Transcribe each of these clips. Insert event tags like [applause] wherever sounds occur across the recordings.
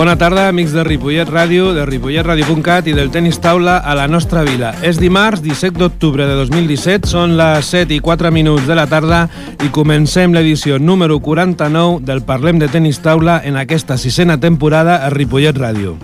Bona tarda, amics de Ripollet Ràdio, de ripolletradio.cat i del tenis taula a la nostra vila. És dimarts, 17 d'octubre de 2017, són les 7 i 4 minuts de la tarda i comencem l'edició número 49 del Parlem de Tenis Taula en aquesta sisena temporada a Ripollet Ràdio.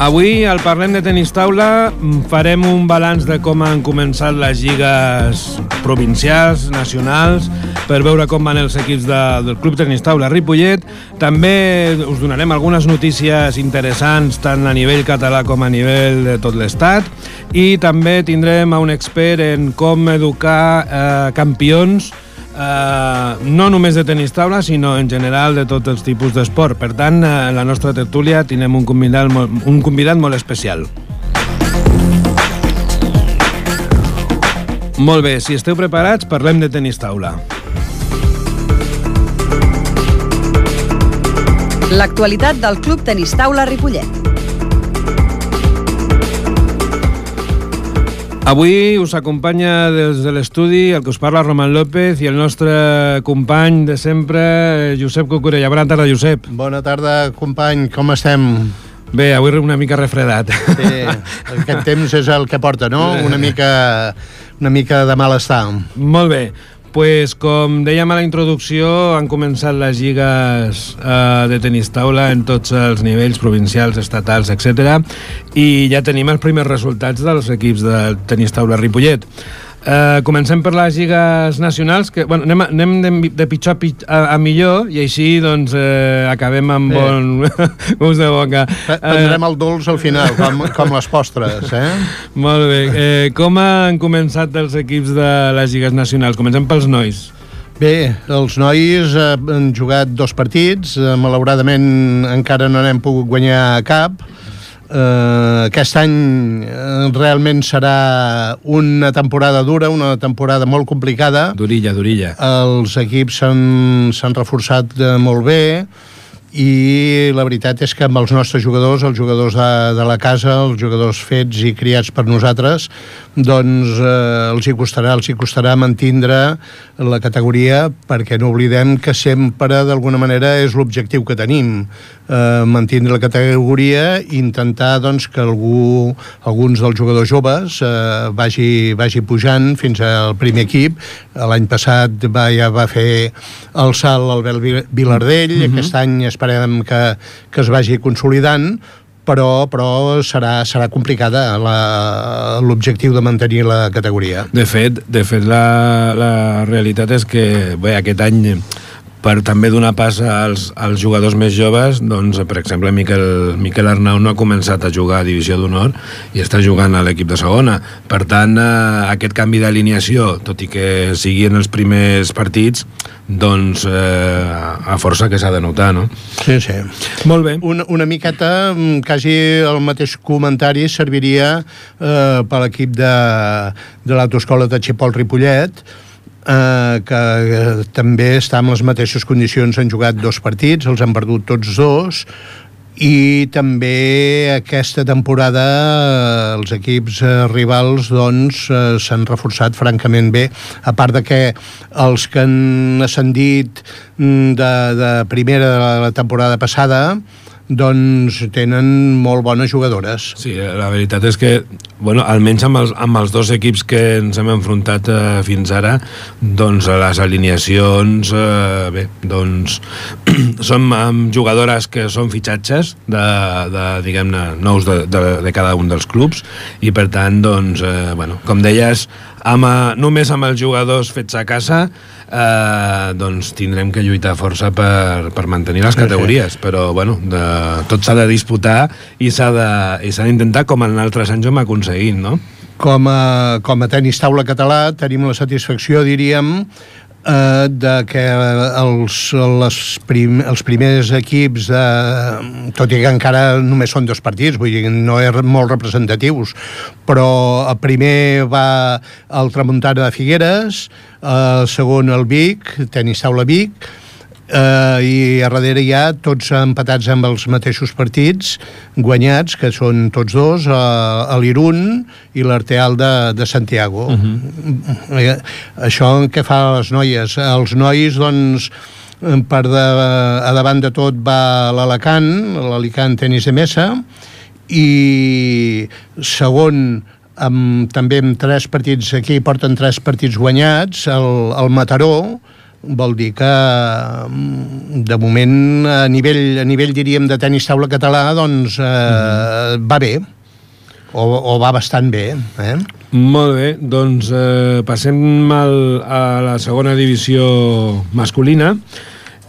Avui, al Parlem de Tenis Taula, farem un balanç de com han començat les lligues provincials, nacionals, per veure com van els equips de, del Club Tenis Taula Ripollet. També us donarem algunes notícies interessants tant a nivell català com a nivell de tot l'estat i també tindrem a un expert en com educar eh, campions Uh, no només de tenis taula, sinó en general de tots els tipus d'esport. Per tant, uh, en la nostra tertúlia tindrem un convidat, molt, un convidat molt especial. Molt bé, si esteu preparats, parlem de tenis taula. L'actualitat del Club Tenis Taula Ripollet. Avui us acompanya des de l'estudi el que us parla Roman López i el nostre company de sempre, Josep Cucurella. Bona tarda, Josep. Bona tarda, company. Com estem? Bé, avui una mica refredat. Sí, aquest temps és el que porta, no? [laughs] Una mica, una mica de malestar. Molt bé pues, com dèiem a la introducció, han començat les lligues eh, de tenis taula en tots els nivells provincials, estatals, etc. I ja tenim els primers resultats dels equips de tenis taula Ripollet. Uh, comencem per les lligues nacionals, que bueno, anem, anem de, de pitjor a, pitjor, a, a millor i així doncs, uh, acabem amb Bé. bon [laughs] gust de boca. Prendrem el dolç al final, com, com les postres, eh? Molt bé. Eh, com han començat els equips de les lligues nacionals? Comencem pels nois. Bé, els nois eh, han jugat dos partits, eh, malauradament encara no n'hem pogut guanyar cap, Uh, aquest any uh, realment serà una temporada dura, una temporada molt complicada. Durilla, durilla. Els equips s'han reforçat uh, molt bé i la veritat és que amb els nostres jugadors, els jugadors de, de la casa, els jugadors fets i criats per nosaltres, doncs eh, els hi costarà, els hi costarà mantindre la categoria perquè no oblidem que sempre d'alguna manera és l'objectiu que tenim, eh, mantindre la categoria i intentar doncs, que algú, alguns dels jugadors joves eh, vagi, vagi pujant fins al primer equip. L'any passat va, ja va fer el salt Albert Vilardell, mm -hmm. aquest any esperem que, que es vagi consolidant, però, però serà, serà complicada l'objectiu de mantenir la categoria. De fet, de fet la, la realitat és que bé, aquest any per també donar pas als, als jugadors més joves, doncs, per exemple, Miquel, Miquel Arnau no ha començat a jugar a Divisió d'Honor i està jugant a l'equip de segona. Per tant, eh, aquest canvi d'alineació, tot i que sigui en els primers partits, doncs eh, a força que s'ha de notar, no? Sí, sí. Molt bé. Una, una miqueta, mm, quasi el mateix comentari serviria eh, per l'equip de, de l'autoescola de Xipol Ripollet, eh, que eh, també està en les mateixes condicions, han jugat dos partits, els han perdut tots dos, i també aquesta temporada eh, els equips rivals doncs s'han reforçat francament bé a part de que els que han ascendit mm, de, de primera de la temporada passada doncs tenen molt bones jugadores. Sí, la veritat és que, bueno, almenys amb els, amb els dos equips que ens hem enfrontat eh, fins ara, doncs les alineacions, eh, bé, doncs [clears throat] són amb jugadores que són fitxatges de, de diguem-ne, nous de, de, de cada un dels clubs i per tant, doncs, eh, bueno, com deies, amb, eh, només amb els jugadors fets a casa eh, doncs tindrem que lluitar força per, per mantenir les categories, però bueno, de, tot s'ha de disputar i s'ha d'intentar com en altres anys ho hem aconseguit, no? Com a, com a tenis taula català tenim la satisfacció, diríem, eh, de que els, les prim, els primers equips, de, tot i que encara només són dos partits, vull dir, no eren molt representatius, però el primer va el Tramuntana de Figueres, el segon el Vic, tenis taula Vic, eh, i a darrere hi ha tots empatats amb els mateixos partits guanyats, que són tots dos eh, a l'Irun i l'Arteal de, de Santiago uh -huh. eh, això què fa les noies? els nois doncs per de, a davant de tot va l'Alacant, l'Alicant Tenis de Mesa, i segon amb, també amb tres partits aquí porten tres partits guanyats el, el Mataró vol dir que mm, de moment a nivell, a nivell diríem de tenis taula català doncs eh, mm. va bé o, o va bastant bé eh? Molt bé, doncs eh, passem al, a la segona divisió masculina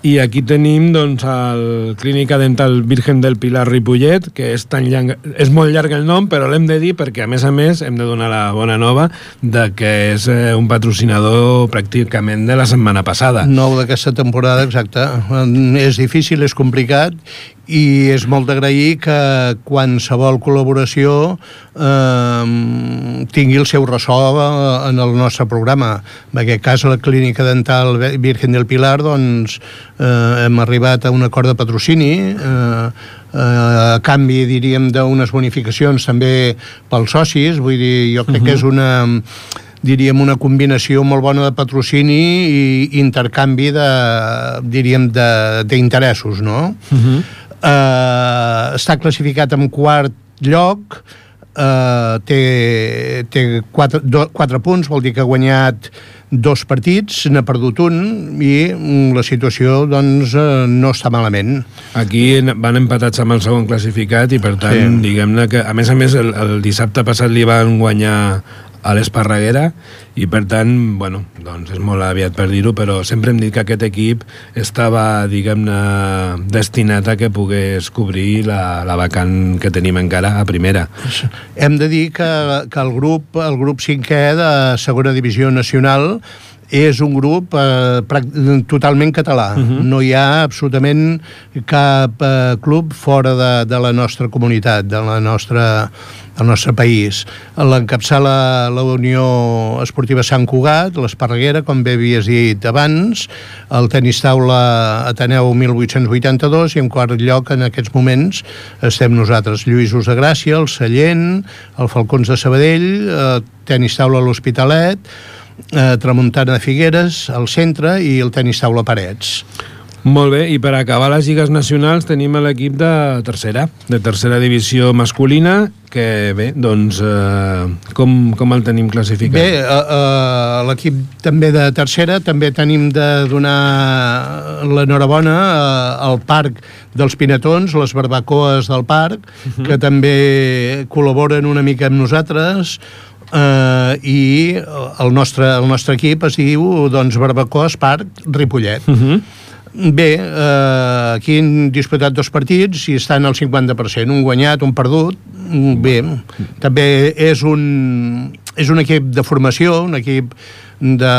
i aquí tenim doncs, el Clínica Dental Virgen del Pilar Ripollet, que és, tan llarg, és molt llarg el nom, però l'hem de dir perquè, a més a més, hem de donar la bona nova de que és eh, un patrocinador pràcticament de la setmana passada. Nou d'aquesta temporada, exacte. És difícil, és complicat, i és molt d'agrair que qualsevol col·laboració eh, tingui el seu ressò eh, en el nostre programa. En aquest cas, la Clínica Dental Virgen del Pilar, doncs, eh, hem arribat a un acord de patrocini, eh, eh, a canvi, diríem, d'unes bonificacions també pels socis, vull dir, jo crec uh -huh. que és una diríem, una combinació molt bona de patrocini i intercanvi de, diríem, d'interessos, no? Uh -huh eh, està classificat en quart lloc, eh, té, té quatre, do, quatre punts, vol dir que ha guanyat dos partits, n'ha perdut un i la situació doncs, eh, no està malament. Aquí van empatats amb el segon classificat i per tant, sí. diguem-ne que a més a més el, el dissabte passat li van guanyar a l'Esparreguera i per tant, bueno, doncs és molt aviat per dir-ho, però sempre hem dit que aquest equip estava, diguem-ne, destinat a que pogués cobrir la, la vacant que tenim encara a primera. Hem de dir que, que el grup el grup cinquè de segona divisió nacional és un grup eh, totalment català. Uh mhm. -huh. No hi ha absolutament cap eh, club fora de, de la nostra comunitat, de la nostra del nostre país. L'encapçala la Unió Esportiva Sant Cugat, l'Esparreguera, com bé havies dit abans, el tenis taula Ateneu 1882 i en quart lloc en aquests moments estem nosaltres, Lluïsos de Gràcia, el Sallent, el Falcons de Sabadell, el tenis taula l'Hospitalet, eh, Tramuntana de Figueres, el centre i el tenis taula Parets. Molt bé, i per acabar les lligues nacionals tenim l'equip de tercera, de tercera divisió masculina, que bé, doncs eh, com, com el tenim classificat? Bé, eh, eh, l'equip també de tercera també tenim de donar l'enhorabona eh, al Parc dels Pinatons, les barbacoes del parc, uh mhm. -huh. que també col·laboren una mica amb nosaltres, eh, i el nostre, el nostre equip es diu doncs, Barbacoes Parc Ripollet. Uh mhm. -huh. Bé, eh, aquí han disputat dos partits i estan al 50%, un guanyat, un perdut. Bé, també és un, és un equip de formació, un equip de,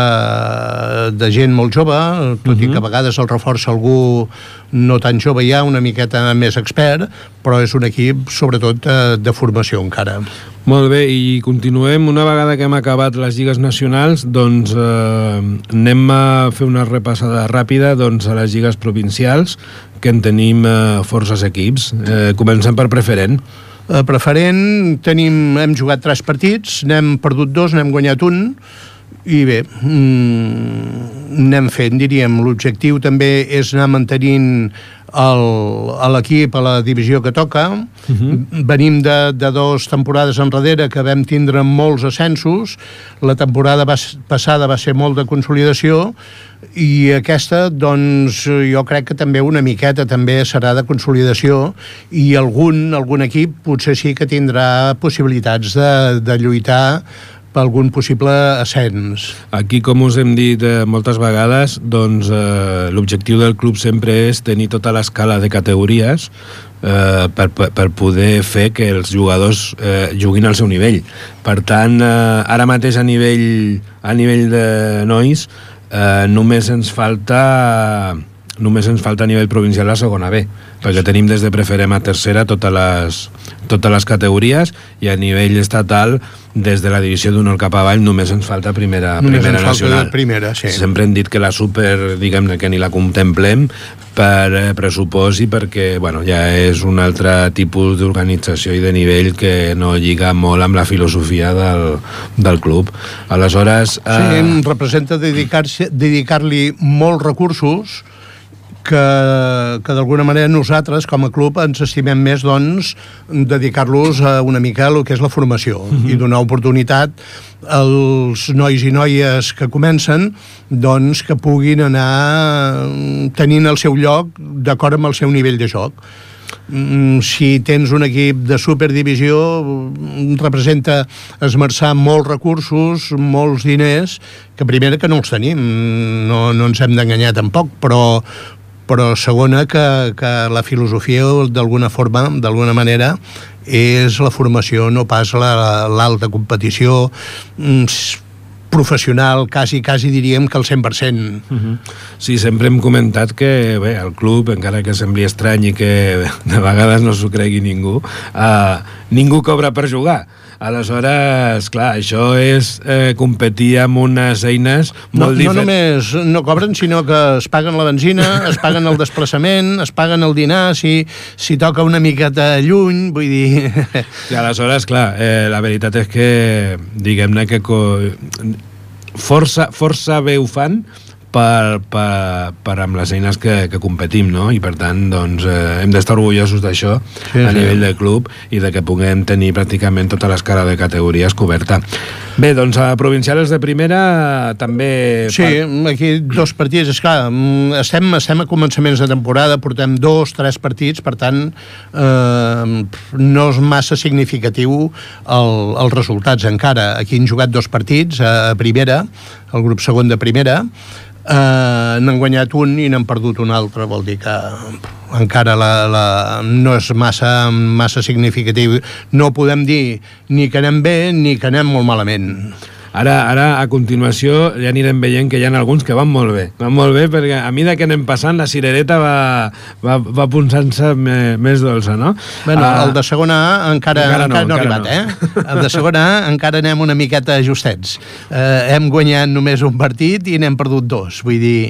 de gent molt jove, tot uh -huh. i que a mhm. vegades el reforça algú no tan jove ja, una miqueta més expert, però és un equip sobretot de, de formació encara. Molt bé, i continuem. Una vegada que hem acabat les lligues nacionals, doncs eh, anem a fer una repassada ràpida doncs, a les lligues provincials, que en tenim eh, forces equips. Eh, comencem per preferent. Eh, preferent, tenim, hem jugat tres partits, n'hem perdut dos, n'hem guanyat un, i bé, mm, anem fent, diríem. L'objectiu també és anar mantenint l'equip a la divisió que toca. Uh mhm. -huh. Venim de, de dues temporades enrere que vam tindre molts ascensos. La temporada va, passada va ser molt de consolidació i aquesta, doncs, jo crec que també una miqueta també serà de consolidació i algun, algun equip potser sí que tindrà possibilitats de, de lluitar per algun possible ascens. Aquí, com us hem dit eh, moltes vegades, doncs eh, l'objectiu del club sempre és tenir tota l'escala de categories eh, per, per, per poder fer que els jugadors eh, juguin al seu nivell. Per tant, eh, ara mateix a nivell, a nivell de nois eh, només ens falta només ens falta a nivell provincial la segona B, perquè tenim des de preferem a tercera totes les, totes les categories i a nivell estatal des de la divisió d'honor cap avall només ens falta primera, només primera nacional. primera, sí. Sempre hem dit que la super, diguem-ne, que ni la contemplem per eh, pressupost i perquè bueno, ja és un altre tipus d'organització i de nivell que no lliga molt amb la filosofia del, del club. Aleshores... Eh... Sí, representa dedicar-li dedicar molts recursos que, que d'alguna manera nosaltres, com a club, ens estimem més, doncs, dedicar-los a una mica el que és la formació uh -huh. i donar oportunitat als nois i noies que comencen doncs que puguin anar tenint el seu lloc d'acord amb el seu nivell de joc Mm, si tens un equip de superdivisió mm, representa esmerçar molts recursos, molts diners, que primera que no els tenim, no, no ens hem d'enganyar tampoc, però, però segona que, que la filosofia d'alguna forma, d'alguna manera és la formació, no pas l'alta la, competició mm, professional, quasi, quasi diríem que el 100%. Uh -huh. Sí, sempre hem comentat que bé, el club, encara que sembli estrany i que de vegades no s'ho cregui ningú, uh, ningú cobra per jugar Aleshores, clar, això és eh, competir amb unes eines molt no, diferents. No només no cobren, sinó que es paguen la benzina, [laughs] es paguen el desplaçament, es paguen el dinar, si, si toca una miqueta lluny, vull dir... [laughs] I aleshores, clar, eh, la veritat és que, diguem-ne que força, força bé ho fan, per, per, per amb les eines que, que competim, no? I per tant, doncs, eh, hem d'estar orgullosos d'això sí, a sí. nivell de club i de que puguem tenir pràcticament tota l'escala de categories coberta. Bé, doncs a provincials de primera també... Sí, aquí dos partits, és clar, mm, estem, estem a començaments de temporada, portem dos, tres partits, per tant, eh, no és massa significatiu el, els resultats encara. Aquí han jugat dos partits a primera, el grup segon de primera, eh, n'han guanyat un i n'han perdut un altre, vol dir que encara la, la, no és massa, massa significatiu. No podem dir ni que anem bé ni que anem molt malament. Ara, ara, a continuació, ja anirem veient que hi ha alguns que van molt bé. Van molt bé perquè a mesura que anem passant, la cirereta va, va, va punxant-se més dolça, no? Bueno, uh, el de segona A encara, encara, no, encara no ha arribat, no. eh? El de segona A encara anem una miqueta ajustets. Uh, hem guanyat només un partit i n'hem perdut dos. Vull dir...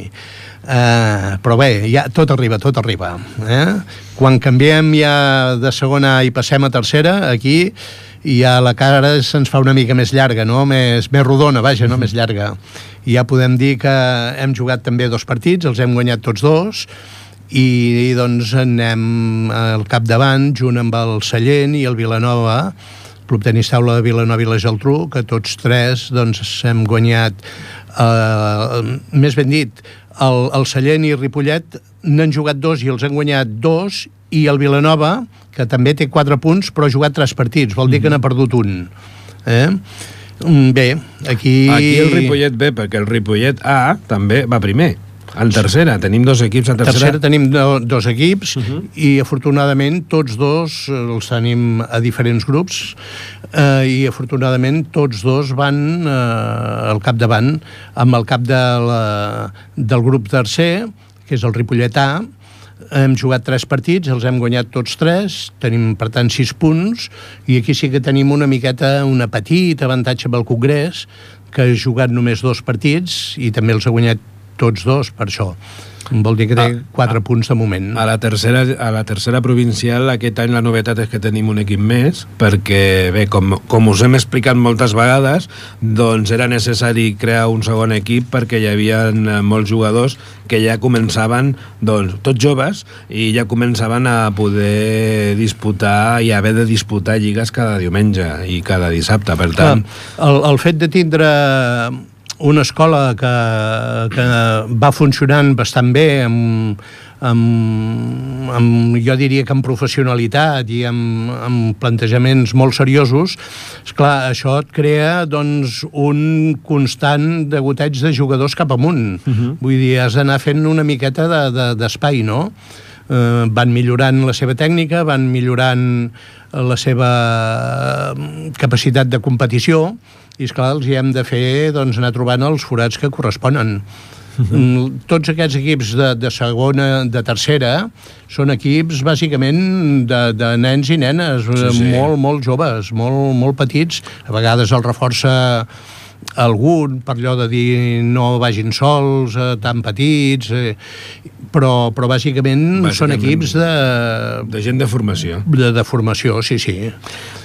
Uh, però bé, ja tot arriba, tot arriba. Eh? Quan canviem ja de segona i passem a tercera, aquí i ja la cara se'ns fa una mica més llarga, no? més, més rodona, vaja, no? més llarga. I ja podem dir que hem jugat també dos partits, els hem guanyat tots dos, i, i doncs anem al capdavant, junt amb el Sallent i el Vilanova, Club Tenis Taula de Vilanova i la Geltrú, que tots tres doncs, hem guanyat, eh, més ben dit, el, el Sallent i Ripollet n'han jugat dos i els han guanyat dos, i el Vilanova, que també té 4 punts, però ha jugat 3 partits, vol dir que mhm. n'ha perdut un. Eh? Mm, bé, aquí... Aquí el Ripollet B, perquè el Ripollet A també va primer. En tercera, tenim dos equips en tercera. tercera tenim do, dos equips uh mhm. -huh. i afortunadament tots dos els tenim a diferents grups eh, i afortunadament tots dos van eh, al capdavant amb el cap de la, del grup tercer, que és el Ripollet A, hem jugat tres partits, els hem guanyat tots tres, tenim, per tant, sis punts, i aquí sí que tenim una miqueta, una petita avantatge pel Congrés, que ha jugat només dos partits i també els ha guanyat tots dos, per això. Vol dir que té 4 ah, punts de moment. A la, tercera, a la tercera provincial aquest any la novetat és que tenim un equip més perquè, bé, com, com us hem explicat moltes vegades, doncs era necessari crear un segon equip perquè hi havia eh, molts jugadors que ja començaven, doncs, tots joves i ja començaven a poder disputar i haver de disputar lligues cada diumenge i cada dissabte, per tant... el, el fet de tindre una escola que, que va funcionant bastant bé amb, amb, amb, jo diria que amb professionalitat i amb, amb plantejaments molt seriosos, és clar, això et crea doncs, un constant de goteig de jugadors cap amunt. Uh mhm. -huh. Vull dir, has d'anar fent una miqueta d'espai, de, de, no? Eh, van millorant la seva tècnica, van millorant la seva capacitat de competició, i esclar, els hi hem de fer doncs, anar trobant els forats que corresponen. Uh. [laughs] -huh. Tots aquests equips de, de segona, de tercera, són equips bàsicament de, de nens i nenes, sí, sí. molt, molt joves, molt, molt petits. A vegades el reforça algun per allò de dir no vagin sols, eh, tan petits, eh, però, però bàsicament, bàsicament són equips de... De gent de formació. De, de formació, sí, sí.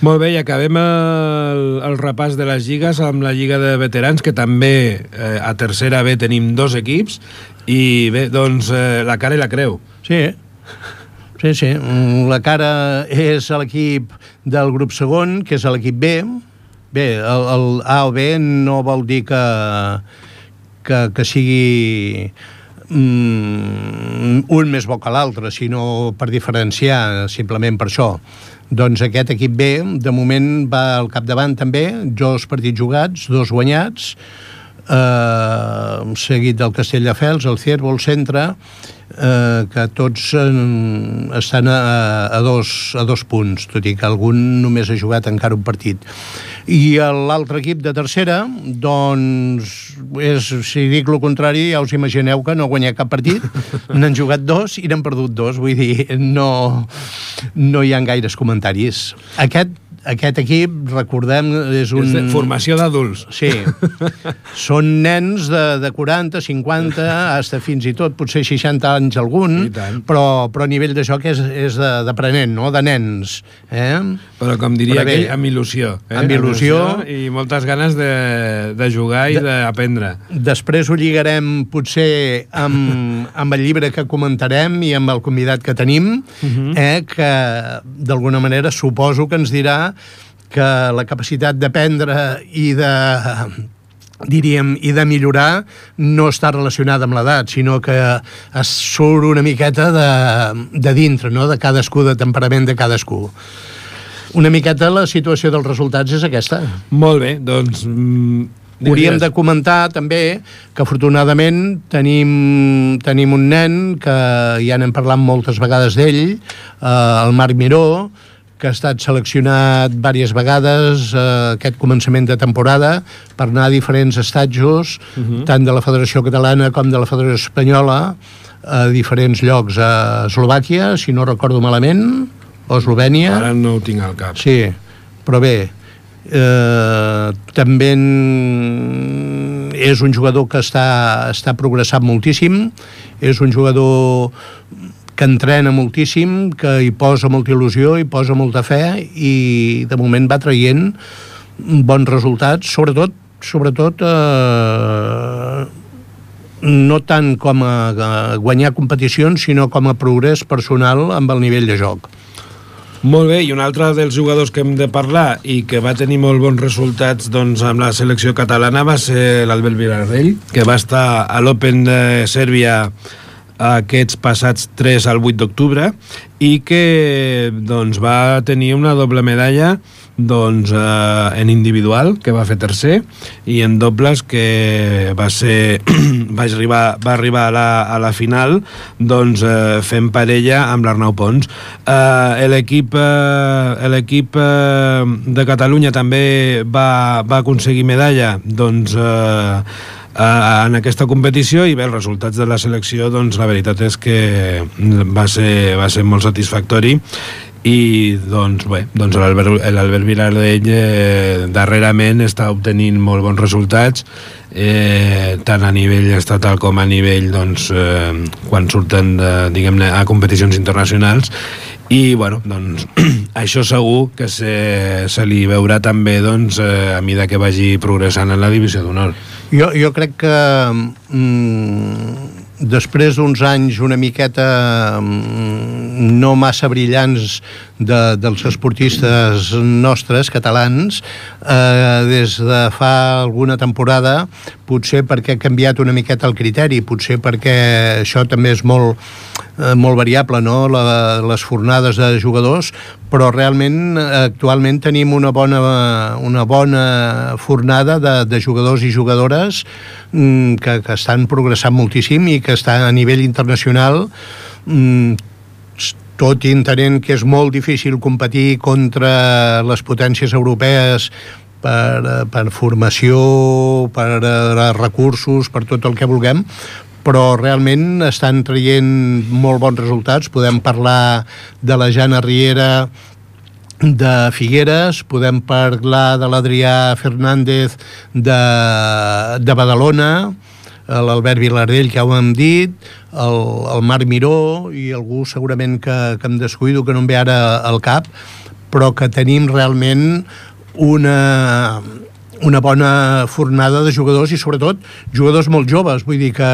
Molt bé, i acabem el, el repàs de les lligues amb la Lliga de Veterans, que també eh, a tercera B tenim dos equips, I bé, doncs eh, la cara i la creu. Sí, sí, sí. Mm, La cara és l'equip del grup segon, que és l'equip B. Bé, el, el A o B no vol dir que, que, que sigui mm, un més bo que l'altre, sinó per diferenciar, simplement per això. Doncs aquest equip B, de moment, va al capdavant també, dos partits jugats, dos guanyats, eh, seguit del Castelldefels, el Ciervo, el centre, eh, que tots eh, estan a, a, dos, a dos punts, tot i que algun només ha jugat encara un partit. I l'altre equip de tercera, doncs, és, si dic el contrari, ja us imagineu que no ha guanyat cap partit, [laughs] n'han jugat dos i n'han perdut dos, vull dir, no, no hi ha gaires comentaris. Aquest aquest equip, recordem, és un... És de formació d'adults. Sí. Són nens de, de 40, 50, hasta fins i tot potser 60 anys algun, però, però a nivell de joc és, és de- d'aprenent, no? De nens. Eh? Però com diria Però bé, aquell, amb il·lusió. Eh? amb il·lusió. I moltes ganes de, de jugar i d'aprendre. Després ho lligarem potser amb, [laughs] amb el llibre que comentarem i amb el convidat que tenim, eh, que d'alguna manera suposo que ens dirà que la capacitat d'aprendre i de diríem, i de millorar no està relacionada amb l'edat, sinó que es surt una miqueta de, de dintre, no? de cadascú, de temperament de cadascú. Una miqueta la situació dels resultats és aquesta. Molt bé, doncs... Mm, Hauríem de comentar també que afortunadament tenim, tenim un nen que ja n'hem parlat moltes vegades d'ell, eh, el Marc Miró, que ha estat seleccionat diverses vegades eh, aquest començament de temporada per anar a diferents estatjos, uh -huh. tant de la Federació Catalana com de la Federació Espanyola, a diferents llocs a Eslovàquia, si no recordo malament, o Eslovènia. Ara no ho tinc al cap. Sí, però bé, eh, també és un jugador que està, està progressant moltíssim, és un jugador que entrena moltíssim, que hi posa molta il·lusió, hi posa molta fe i de moment va traient bons resultats, sobretot sobretot eh, no tant com a, guanyar competicions, sinó com a progrés personal amb el nivell de joc. Molt bé, i un altre dels jugadors que hem de parlar i que va tenir molt bons resultats doncs, amb la selecció catalana va ser l'Albert Vilardell, que va estar a l'Open de Sèrbia aquests passats 3 al 8 d'octubre i que doncs, va tenir una doble medalla doncs, eh, en individual, que va fer tercer, i en dobles, que va ser [clears throat] va arribar, va arribar a, la, a la final doncs, eh, fent parella amb l'Arnau Pons. Eh, L'equip eh, eh, de Catalunya també va, va aconseguir medalla doncs, eh, en aquesta competició i bé, els resultats de la selecció doncs la veritat és que va ser, va ser molt satisfactori i doncs bé, doncs l'Albert Vilardell eh, darrerament està obtenint molt bons resultats eh, tant a nivell estatal com a nivell doncs, eh, quan surten de, diguem-ne a competicions internacionals. I bueno, doncs [clears throat] això segur que se, se li veurà també doncs, eh, a mida que vagi progressant en la divisió d'honor. Jo, jo crec que mm, després d'uns anys una miqueta mm, no massa brillants de, dels esportistes nostres, catalans, eh, des de fa alguna temporada, potser perquè ha canviat una miqueta el criteri, potser perquè això també és molt, eh, molt variable, no?, la, les fornades de jugadors, però realment actualment tenim una bona, una bona fornada de, de jugadors i jugadores mm, que, que estan progressant moltíssim i que està a nivell internacional mm, tot i entenent que és molt difícil competir contra les potències europees per, per formació, per eh, recursos, per tot el que vulguem, però realment estan traient molt bons resultats. Podem parlar de la Jana Riera de Figueres, podem parlar de l'Adrià Fernández de, de Badalona, l'Albert Vilardell, que ja ho hem dit, el, el Marc Miró i algú segurament que, que em descuido, que no em ve ara al cap, però que tenim realment una, una bona fornada de jugadors i sobretot jugadors molt joves, vull dir que,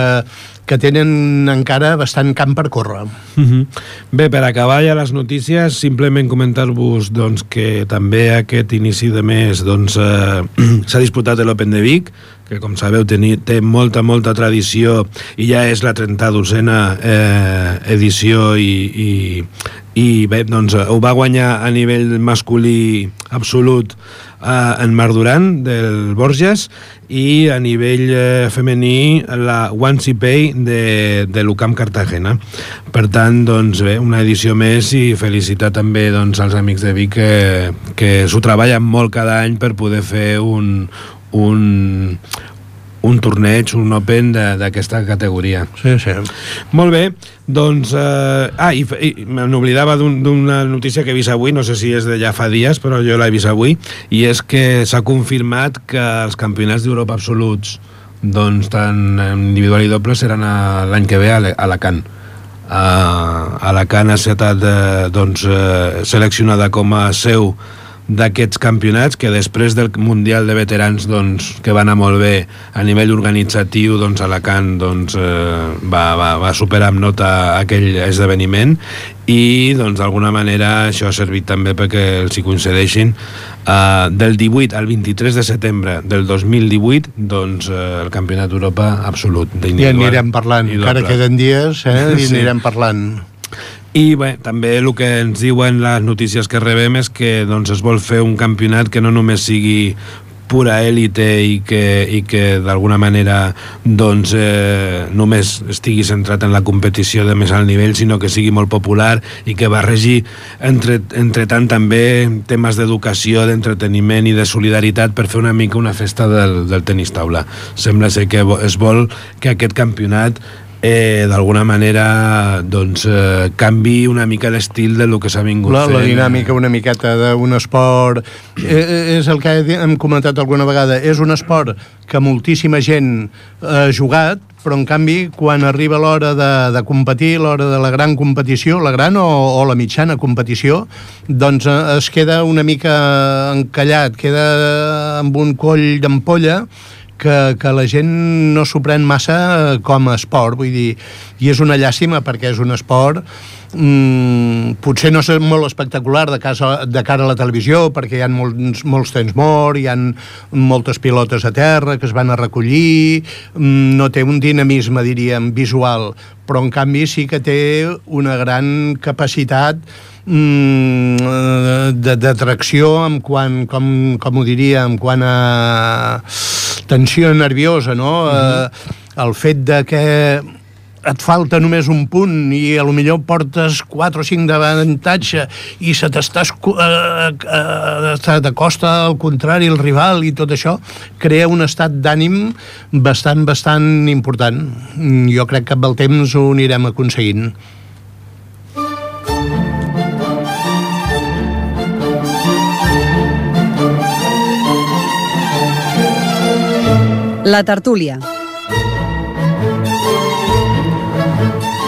que tenen encara bastant camp per córrer. Uh -huh. Bé, per acabar ja les notícies, simplement comentar-vos doncs, que també aquest inici de mes doncs, eh, [clears throat] s'ha disputat l'Open de Vic, que com sabeu teni, té molta, molta tradició i ja és la 32a eh, edició i, i, i bé, doncs, ho va guanyar a nivell masculí absolut eh, en Mar Duran del Borges i a nivell eh, femení la One Pay de, de l'UCAM Cartagena. Per tant, doncs bé, una edició més i felicitar també doncs, als amics de Vic que, que s'ho treballen molt cada any per poder fer un, un, un torneig, un Open d'aquesta categoria. Sí, sí. Molt bé, doncs... Eh, ah, i, i m'oblidava d'una un, notícia que he vist avui, no sé si és de ja fa dies, però jo l'he vist avui, i és que s'ha confirmat que els campionats d'Europa absoluts, doncs tant individual i doble, seran l'any que ve a Alacant. Uh, Alacant ha estat eh, doncs, eh, seleccionada com a seu d'aquests campionats que després del Mundial de Veterans doncs, que va anar molt bé a nivell organitzatiu doncs Alacant doncs, eh, va, va, va superar amb nota aquell esdeveniment i doncs d'alguna manera això ha servit també perquè els hi coincideixin eh, del 18 al 23 de setembre del 2018 doncs eh, el Campionat d'Europa absolut i anirem parlant, encara queden dies eh, i [laughs] sí. anirem parlant i bé, també el que ens diuen les notícies que rebem és que doncs, es vol fer un campionat que no només sigui pura èlite i que, i que d'alguna manera doncs, eh, només estigui centrat en la competició de més alt nivell, sinó que sigui molt popular i que barregi entre, entre tant també temes d'educació, d'entreteniment i de solidaritat per fer una mica una festa del, del tenis taula. Sembla ser que es vol que aquest campionat eh, d'alguna manera doncs, eh, canvi una mica l'estil de lo que s'ha vingut la, fent. La dinàmica una miqueta d'un esport... Eh, eh, és el que hem comentat alguna vegada. És un esport que moltíssima gent ha jugat, però en canvi quan arriba l'hora de, de competir, l'hora de la gran competició, la gran o, o la mitjana competició, doncs eh, es queda una mica encallat, queda amb un coll d'ampolla que, que la gent no s'ho pren massa com a esport, vull dir, i és una llàstima perquè és un esport mm, potser no és molt espectacular de, casa, de cara a la televisió perquè hi ha molts, molts temps mort, hi ha moltes pilotes a terra que es van a recollir, mm, no té un dinamisme, diríem, visual, però en canvi sí que té una gran capacitat mm, d'atracció en quant, com, com ho diria, en quant a tensió nerviosa, no? Mm -hmm. eh, el fet de que et falta només un punt i a lo millor portes 4 o 5 d'avantatge i se t'estàs eh, eh, t'acosta al contrari el rival i tot això crea un estat d'ànim bastant, bastant important. Jo crec que amb el temps ho anirem aconseguint. La tertúlia.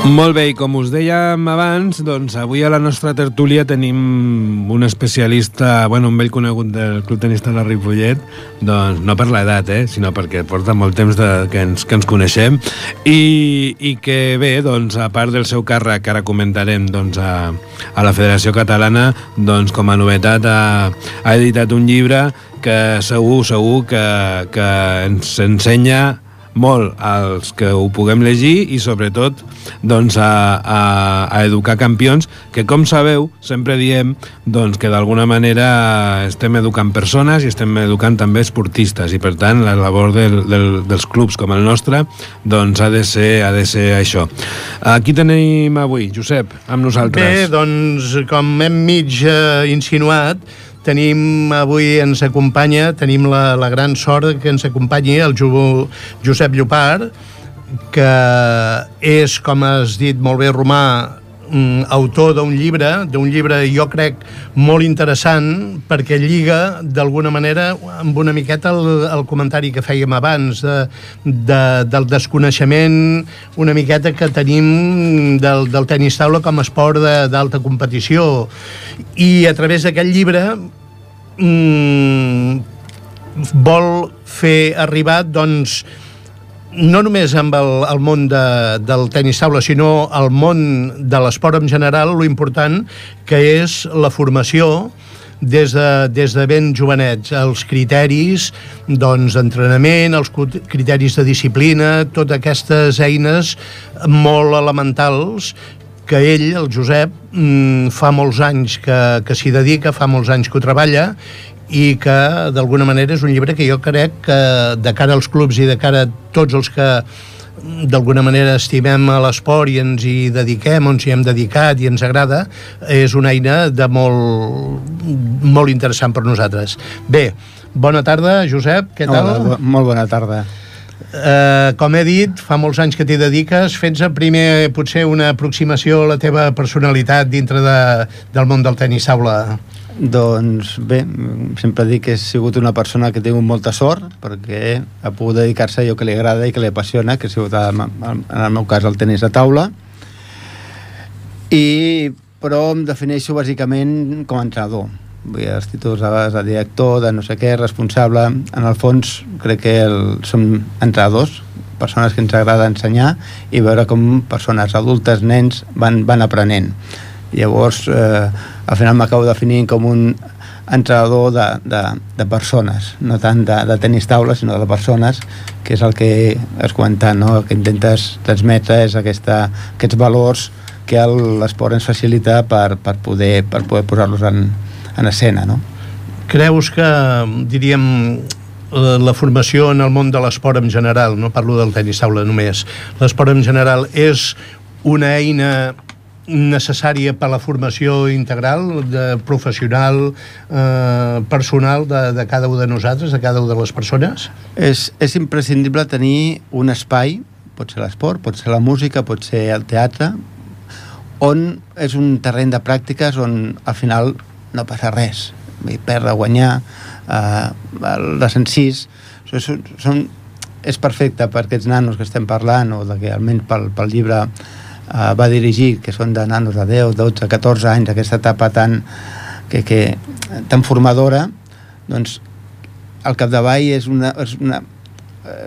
Molt bé, i com us dèiem abans, doncs avui a la nostra tertúlia tenim un especialista, bueno, un vell conegut del Club Tenista de Ripollet, doncs no per l'edat, eh, sinó perquè porta molt temps de, que, ens, que ens coneixem, i, i que bé, doncs a part del seu càrrec, que ara comentarem doncs, a, a la Federació Catalana, doncs com a novetat ha, ha editat un llibre que segur, segur que, que ens ensenya molt als que ho puguem llegir i sobretot doncs, a, a, a educar campions que com sabeu sempre diem doncs, que d'alguna manera estem educant persones i estem educant també esportistes i per tant la labor del, del, dels clubs com el nostre doncs ha de ser, ha de ser això. Aquí tenim avui, Josep, amb nosaltres. Bé, doncs com hem mig eh, insinuat tenim avui ens acompanya, tenim la, la gran sort que ens acompanyi el Ju, Josep Llopart, que és, com has dit molt bé, Romà, autor d'un llibre, d'un llibre jo crec molt interessant perquè lliga d'alguna manera amb una miqueta el, el comentari que fèiem abans de, de, del desconeixement una miqueta que tenim del, del tenis taula com a esport d'alta competició. I a través d'aquest llibre mmm, vol fer arribar, doncs, no només amb el, el món de, del tenis taula, sinó el món de l'esport en general, lo important que és la formació des de, des de ben jovenets, els criteris doncs, d'entrenament, els criteris de disciplina, totes aquestes eines molt elementals que ell, el Josep, mm, fa molts anys que, que s'hi dedica, fa molts anys que ho treballa i que d'alguna manera és un llibre que jo crec que de cara als clubs i de cara a tots els que d'alguna manera estimem a l'esport i ens hi dediquem, on s'hi hem dedicat i ens agrada, és una eina de molt, molt interessant per nosaltres. Bé, bona tarda, Josep, què tal? Hola, molt bona tarda. Uh, com he dit, fa molts anys que t'hi dediques. Fets primer potser una aproximació a la teva personalitat dintre de, del món del tenis taula. Doncs bé, sempre dic que he sigut una persona que tingut molta sort perquè ha pogut dedicar-se a allò que li agrada i que li apassiona, que ha sigut en el meu cas el tenis de taula. I però em defineixo bàsicament com a entrenador. Vull dir, els títols a vegades de director, de no sé què, responsable. En el fons crec que el, som entrenadors persones que ens agrada ensenyar i veure com persones adultes, nens van, van aprenent llavors eh, al final m'acabo definint com un entrenador de, de, de persones, no tant de, de tenis taula, sinó de persones, que és el que has comentat, no? el que intentes transmetre és aquesta, aquests valors que l'esport ens facilita per, per poder, per poder posar-los en, en escena. No? Creus que, diríem, la formació en el món de l'esport en general, no parlo del tenis taula només, l'esport en general és una eina necessària per a la formació integral, de professional, eh, personal de, de cada un de nosaltres, de cada una de les persones? És, és imprescindible tenir un espai, pot ser l'esport, pot ser la música, pot ser el teatre, on és un terreny de pràctiques on al final no passa res, perdre, guanyar, eh, les encís, són, són, és perfecte per aquests nanos que estem parlant, o de que almenys pel, pel llibre eh, va dirigir, que són de nanos de 10, 12, 14 anys, aquesta etapa tan, que, que, tan formadora, doncs el capdavall és una, és una,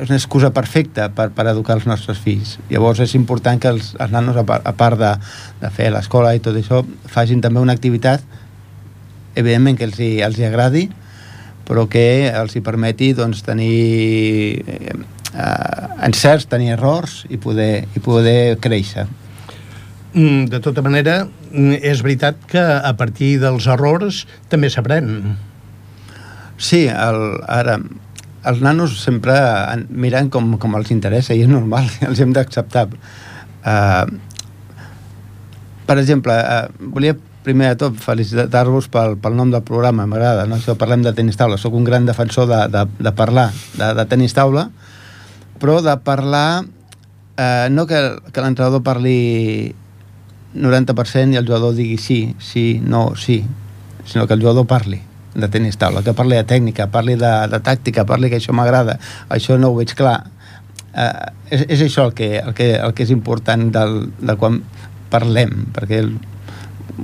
és una excusa perfecta per, per educar els nostres fills. Llavors és important que els, els nanos, a part, a part de, de fer l'escola i tot això, facin també una activitat, evidentment que els hi, els hi agradi, però que els hi permeti doncs, tenir eh, encerts, tenir errors i poder, i poder créixer. Mm, de tota manera, mm, és veritat que a partir dels errors també s'aprèn. Sí, el, ara, els nanos sempre miren com, com els interessa i és normal, [laughs] els hem d'acceptar. Uh, per exemple, uh, volia primer de tot felicitar-vos pel, pel nom del programa, m'agrada, no? Això parlem de tenis taula, sóc un gran defensor de, de, de parlar de, de tenis taula, però de parlar eh, no que, que l'entrenador parli 90% i el jugador digui sí, sí, no, sí, sinó que el jugador parli de tenis taula, que parli de tècnica, parli de, de tàctica, parli que això m'agrada, això no ho veig clar. Eh, és, és això el que, el, que, el que és important del, de quan parlem, perquè el,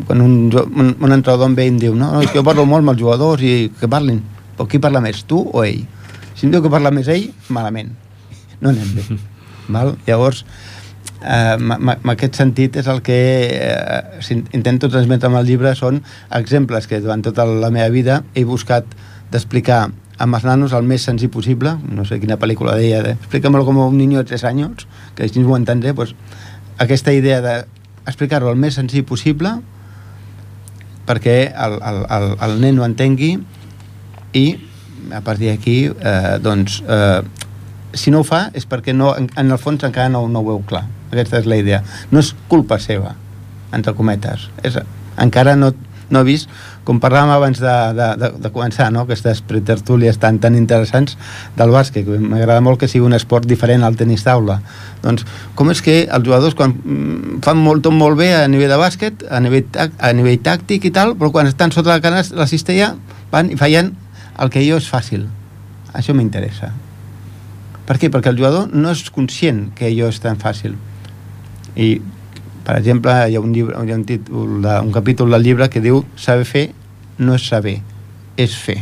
quan un, un, un entrenador em ve i em diu no, no, jo parlo molt amb els jugadors i que parlin, però qui parla més, tu o ell? Si em diu que parla més ell, malament. No anem bé. Val? Llavors, eh, en aquest sentit és el que eh, intento transmetre amb el llibre són exemples que durant tota la meva vida he buscat d'explicar amb els nanos el més senzill possible, no sé quina pel·lícula deia, de, explícamelo com un niño de 3 anys, que així ho entendré, pues, aquesta idea d'explicar-ho el més senzill possible perquè el, el, el, el nen ho entengui i a partir d'aquí eh, doncs eh, si no ho fa és perquè no, en, en el fons encara no, no ho veu clar aquesta és la idea. No és culpa seva, entre cometes. És, encara no, no he vist, com parlàvem abans de, de, de, de començar, no? aquestes pretertúlies tan, tan interessants del bàsquet, m'agrada molt que sigui un esport diferent al tenis taula. Doncs com és que els jugadors quan mm, fan molt, tot molt bé a nivell de bàsquet, a nivell, a nivell tàctic i tal, però quan estan sota la, canasta, la cistella van i fallen el que jo és fàcil. Això m'interessa. Per què? Perquè el jugador no és conscient que allò és tan fàcil i per exemple hi ha un, llibre, hi ha un, títol de, un capítol del llibre que diu saber fer no és saber, és fer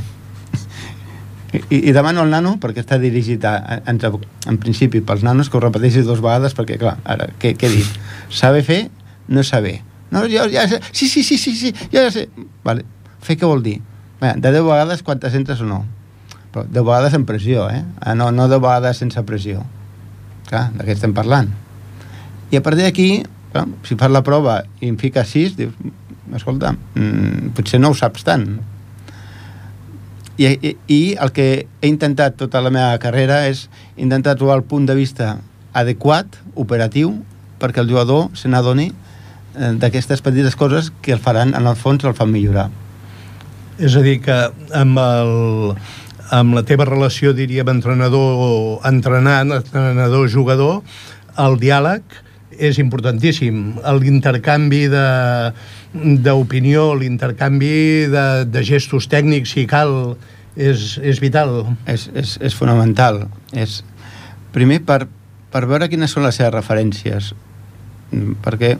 I, I demano al nano, perquè està dirigit a, entre, en principi pels nanos, que ho repeteixi dues vegades, perquè, clar, ara, què, què dit? Saber fer no és saber. No, jo ja sé. Sí, sí, sí, sí, sí, jo ja sé. Vale. Fer què vol dir? Bé, de 10 vegades quantes entres o no? Però 10 vegades amb pressió, eh? Ah, no, no 10 vegades sense pressió. Clar, de què estem parlant? I a partir d'aquí, si fas la prova i em fiques 6, dius, escolta, mm, potser no ho saps tant. I, i, I el que he intentat tota la meva carrera és intentar trobar el punt de vista adequat, operatiu, perquè el jugador se n'adoni eh, d'aquestes petites coses que el faran, en el fons, el fan millorar. És a dir, que amb, el, amb la teva relació, diríem, entrenador entrenant, entrenador-jugador, el diàleg és importantíssim. L'intercanvi d'opinió, l'intercanvi de, de gestos tècnics, si cal, és, és vital. És, és, és fonamental. És, primer, per, per veure quines són les seves referències. Perquè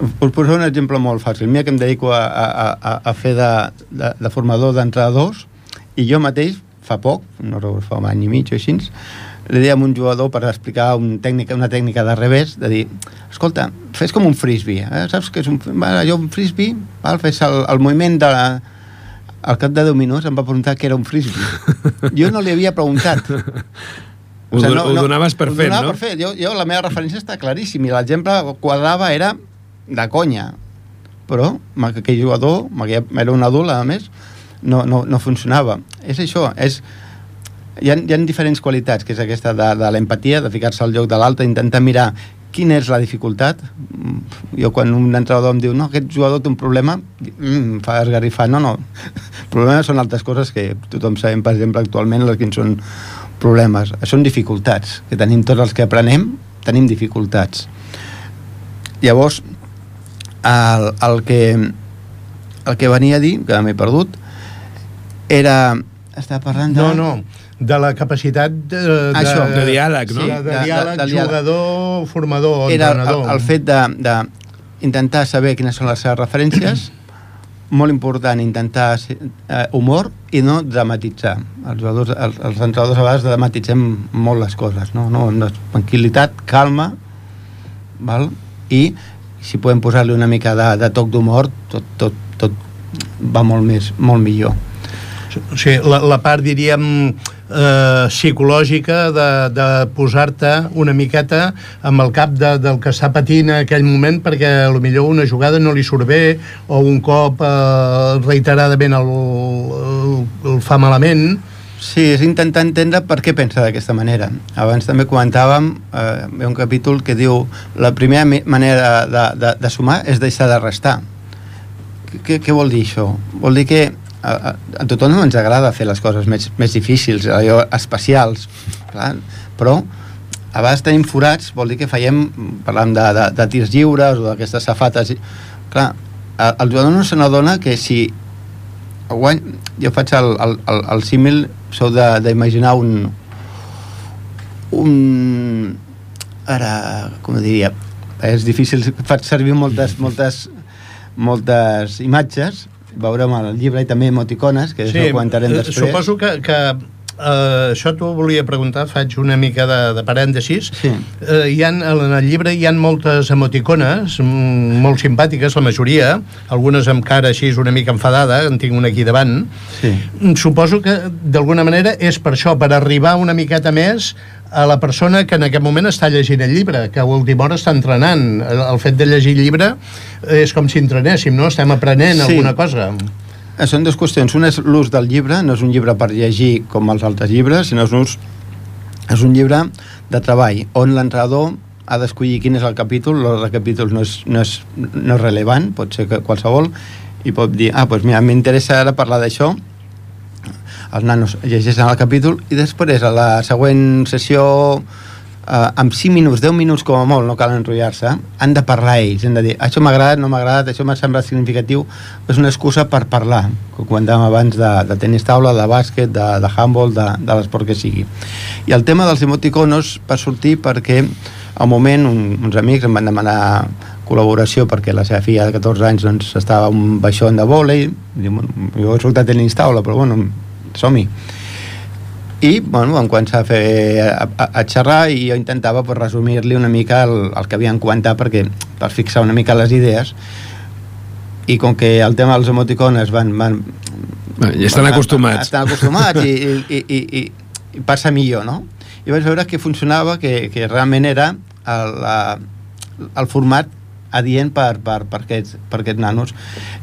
us posaré un exemple molt fàcil. Mira que em dedico a, a, a, a fer de, de, de formador d'entrenadors i jo mateix, fa poc, no recordo, fa un any i mig o així, li deia a un jugador per explicar un tècnica, una tècnica de revés, de dir, escolta, fes com un frisbee, eh? saps que és un, allò un frisbee, val? fes el, el moviment de la, al cap de 10 minuts em va preguntar què era un frisbee. Jo no li havia preguntat. [laughs] O sigui, no, ho donaves per fet, no? per fet. Jo, jo, la meva referència està claríssim i l'exemple quadrava era de conya. Però aquell jugador, era un adult, a més, no, no, no funcionava. És això, és hi ha, hi ha diferents qualitats, que és aquesta de, de l'empatia, de ficar-se al lloc de l'altre, intentar mirar quina és la dificultat. Jo quan un entrenador em diu no, aquest jugador té un problema, mm, fa esgarrifar. No, no. [laughs] Problemes són altres coses que tothom sabem, per exemple, actualment les quins són problemes. Són dificultats, que tenim tots els que aprenem, tenim dificultats. Llavors, el, el que el que venia a dir, que m'he perdut, era... Està parlant de... No, no, de la capacitat de, de, Això, de diàleg, no? Sí, de, de diàleg, de, de, de jugador, formador, Era entrenador. el, el fet de, de intentar saber quines són les seves referències, [clears throat] molt important intentar eh, humor i no dramatitzar. Els jugadors, els, els entrenadors a vegades dramatitzem molt les coses, no? no, no tranquil·litat, calma, val? i si podem posar-li una mica de, de toc d'humor, tot, tot, tot va molt més, molt millor. O sigui, la, la part, diríem, eh, psicològica de, de posar-te una miqueta amb el cap de, del que està patint en aquell moment perquè a lo millor una jugada no li surt bé o un cop eh, reiteradament el, el, el fa malament Sí, és intentar entendre per què pensa d'aquesta manera. Abans també comentàvem, eh, un capítol que diu la primera manera de, de, de sumar és deixar de restar. Què, què vol dir això? Vol dir que a, a, tothom ens agrada fer les coses més, més difícils, allò, especials, clar, però a vegades tenim forats, vol dir que fallem, parlant de, de, de tirs lliures o d'aquestes safates, clar, el jugador no se n'adona que si guany, jo faig el, el, el, el símil, sou d'imaginar un un ara, com diria? És difícil, faig servir moltes moltes moltes imatges veurem el llibre i també emoticones, que sí, això ho comentarem eh, després. Suposo que, que Uh, això t'ho volia preguntar, faig una mica de, de parèntesis. Sí. Uh, hi ha, en el llibre hi han moltes emoticones, molt simpàtiques, la majoria, algunes amb cara així una mica enfadada, en tinc una aquí davant. Sí. Suposo que, d'alguna manera, és per això, per arribar una miqueta més a la persona que en aquest moment està llegint el llibre, que a última hora està entrenant. El, el fet de llegir el llibre és com si entrenéssim, no? Estem aprenent sí. alguna cosa. Eh, són dues qüestions. Una és l'ús del llibre, no és un llibre per llegir com els altres llibres, sinó és un, ús, és un llibre de treball, on l'entrenador ha d'escollir quin és el capítol, l'ordre de capítols no és, no, és, no és relevant, pot ser que qualsevol, i pot dir, ah, doncs mira, m'interessa ara parlar d'això, els nanos llegeixen el capítol, i després a la següent sessió eh, amb 5 minuts, 10 minuts com a molt, no cal enrotllar-se, han de parlar ells, han de dir, això m'ha agradat, no m'ha agradat, això m'ha semblat significatiu, és una excusa per parlar, com comentàvem abans de, de tenis taula, de bàsquet, de, de handball, de, de l'esport que sigui. I el tema dels emoticonos va sortir perquè al moment un, uns amics em van demanar col·laboració perquè la seva filla de 14 anys doncs, estava un baixó de vòlei jo he soc de tenis taula però bueno, som-hi i bueno, vam començar a fer a, a, a xerrar i jo intentava pues, resumir-li una mica el, el que havien comentat perquè per fixar una mica les idees i com que el tema dels emoticones van, van, I estan van- acostumats. estan acostumats i, i, i, i, i passa millor no? i vaig veure que funcionava que, que realment era el, el format adient per, per, per, aquests, per aquests nanos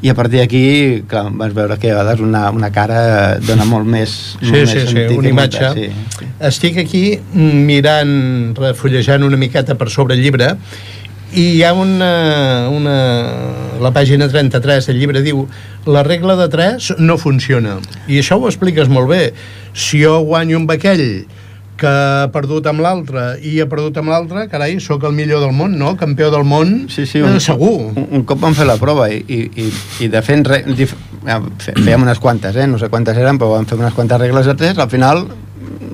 i a partir d'aquí vas veure que a vegades una, una cara dona molt més, Sí, molt sí, més sí, sentit una imatge. sí, sí. Estic aquí mirant, refullejant una miqueta per sobre el llibre i hi ha una, una... la pàgina 33 del llibre diu la regla de 3 no funciona i això ho expliques molt bé si jo guanyo un vaquell que ha perdut amb l'altre i ha perdut amb l'altre, carai, sóc el millor del món, no? Campió del món, Sí, sí, eh, un, segur. Un, un cop vam fer la prova i, i, i, i de fent re, dif, ja, fèiem unes quantes, eh? no sé quantes eren, però vam fer unes quantes regles de tres, al final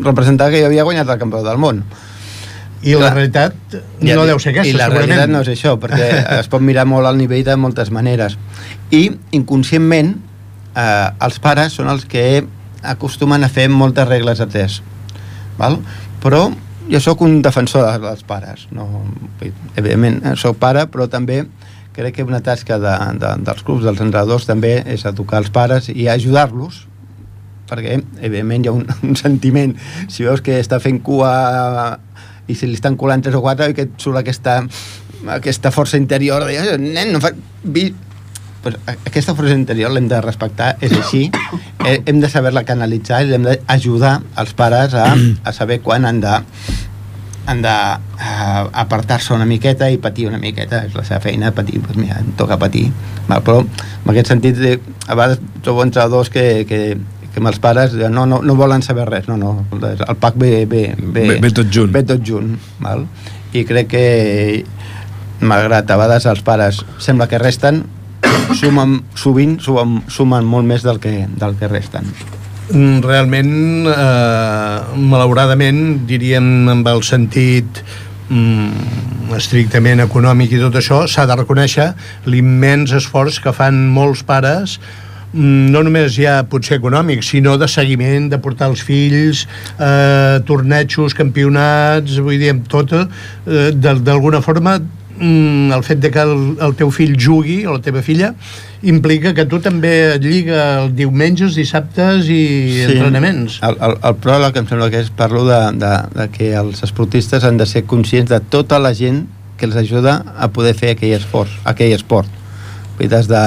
representava que jo havia guanyat el campió del món. I la Clar. realitat no el- deu ser aquesta, I la segurament. realitat no és això, perquè [laughs] es pot mirar molt al nivell de moltes maneres. I, inconscientment, eh, els pares són els que acostumen a fer moltes regles de tres. Val? Però jo sóc un defensor de- dels pares. No, evidentment, eh, sóc pare, però també crec que una tasca de, de, dels clubs, dels entrenadors, també és educar els pares i ajudar-los perquè evidentment hi ha un, [laughs] un sentiment si veus que està fent cua i si li estan colant tres o quatre i que et surt aquesta, aquesta força interior de, "Eh, nen, no fa... Vi... Pues, a- aquesta força interior l'hem de respectar, és així eh, hem de saber-la canalitzar i hem d'ajudar els pares a, a saber quan han de han d'apartar-se una miqueta i patir una miqueta, és la seva feina patir, doncs mira, em toca patir Val, però en aquest sentit eh, a vegades trobo entrenadors que, que, que amb els pares eh, no, no, no volen saber res no, no, el pack ve, ve, ve, Ve- ve tot junt. ve tot junt val? i crec que malgrat a vegades els pares sembla que resten sumen, sovint sumen, sumen molt més del que, del que resten. Mm, realment eh, malauradament diríem amb el sentit mm, estrictament econòmic i tot això s'ha de reconèixer l'immens esforç que fan molts pares mm, no només ja potser econòmic, sinó de seguiment, de portar els fills, eh, tornejos, campionats, vull dir, tot, eh, d'alguna forma, mm, el fet de que el, el teu fill jugui, o la teva filla, implica que tu també et lliga els diumenges, dissabtes i sí. entrenaments. El, el, el pròleg em sembla que és parlo de, de, de que els esportistes han de ser conscients de tota la gent que els ajuda a poder fer aquell esport, aquell esport. Dir, des de,